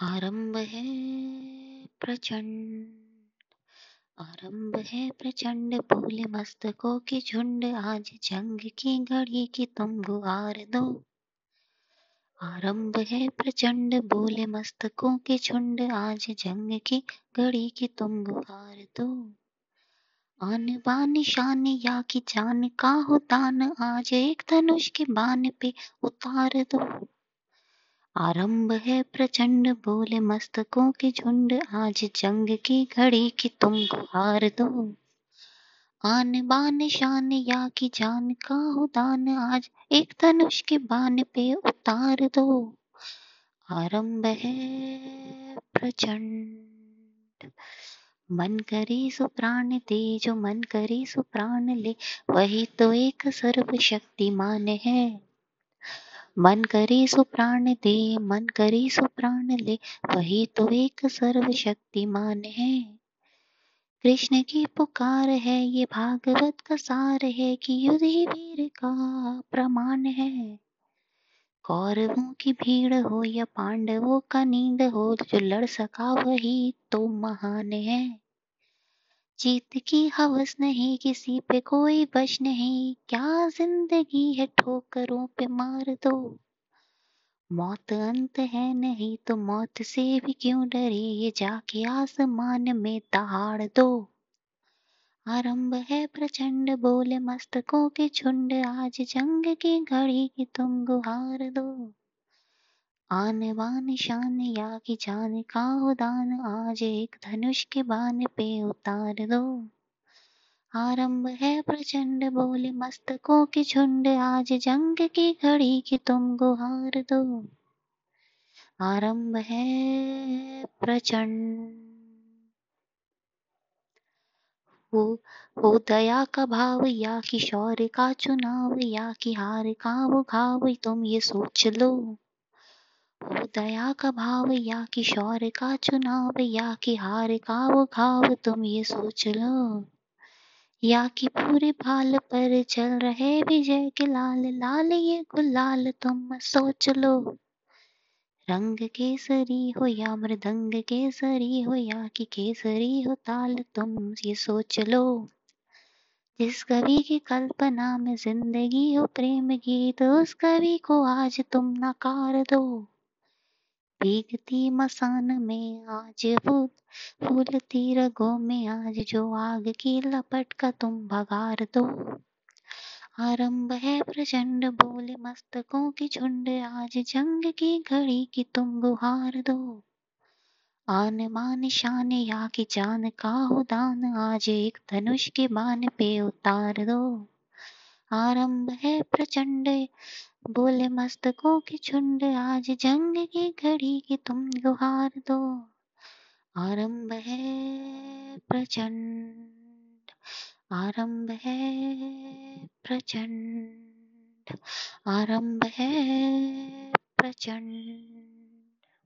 आरंभ है प्रचंड। आरंभ है प्रचंड बोले मस्तकों की झुंड, आज जंग की घड़ी की तुम गुहार दो। आरंभ है प्रचंड बोले मस्तकों की झुंड, आज जंग की घड़ी की तुम गुहार दो। आन बान शान या की जान का हो दान आज एक धनुष के बान पे उतार दो। आरंभ है प्रचंड बोले मस्तकों के झुंड, आज जंग की घड़ी की तुम गुहार दो। आन बान शान या की जान का हो दान आज एक धनुष के बान पे उतार दो। आरंभ है प्रचंड, मन करे सो प्राण दे, जो मन करे सो प्राण ले, वही तो एक सर्वशक्तिमान है। मन करे सो प्राण दे, मन करे सो प्राण ले, वही तो एक सर्वशक्तिमान है। कृष्ण की पुकार है, ये भागवत का सार है कि युद्ध वीर का प्रमाण है। कौरवों की भीड़ हो या पांडवों का नींद हो, जो लड़ सका वही तो महान है। जीत की हवस नहीं, किसी पे कोई बश नहीं। क्या ज़िंदगी है ठोकरों पे मार दो? मौत अंत है नहीं तो मौत से भी क्यों डरे? ये जाके आसमान में दहाड़ दो। आरंभ है प्रचंड, बोले मस्तकों के झुंड। आज जंग की घड़ी की तुम गुहार दो। आन बान शान या की जान का हो दान आज एक धनुष के बान पे उतार दो। आरंभ है प्रचंड, बोले मस्तकों की झुंड, आज जंग की घड़ी की तुम गुहार दो। आरंभ है प्रचंड। हो हो दया का भाव, या कि शौर्य का चुनाव, या कि हार का वो घाव, तुम ये सोच लो। हो दया का भाव या कि शौर्य का चुनाव या कि हार का वो घाव तुम ये सोच लो। या कि पूरे भाल पर चल रहे विजय के लाल लाल ये गुलाल, तुम सोच लो। रंग केसरी हो या मृदंग केसरी हो या कि केसरी हो ताल, तुम ये सोच लो। जिस कवि की कल्पना में ज़िंदगी हो प्रेम गीत, उस कवि को आज तुम नकार दो। भीगती मसान में आज फूल फूलती रगों में आज जो आग की लपट का तुम भगार दो। आरंभ है प्रचंड बोले मस्तकों की झुंड, आज जंग की घड़ी की तुम गुहार दो। आन मान शान या की जान का हो दान आज एक धनुष के बान पे उतार दो। आरंभ है प्रचंड। बोले मस्तकों की झुंड, आज जंग की घड़ी की तुम गुहार दो। आरंभ है प्रचंड। आरंभ है प्रचंड। आरंभ है प्रचंड।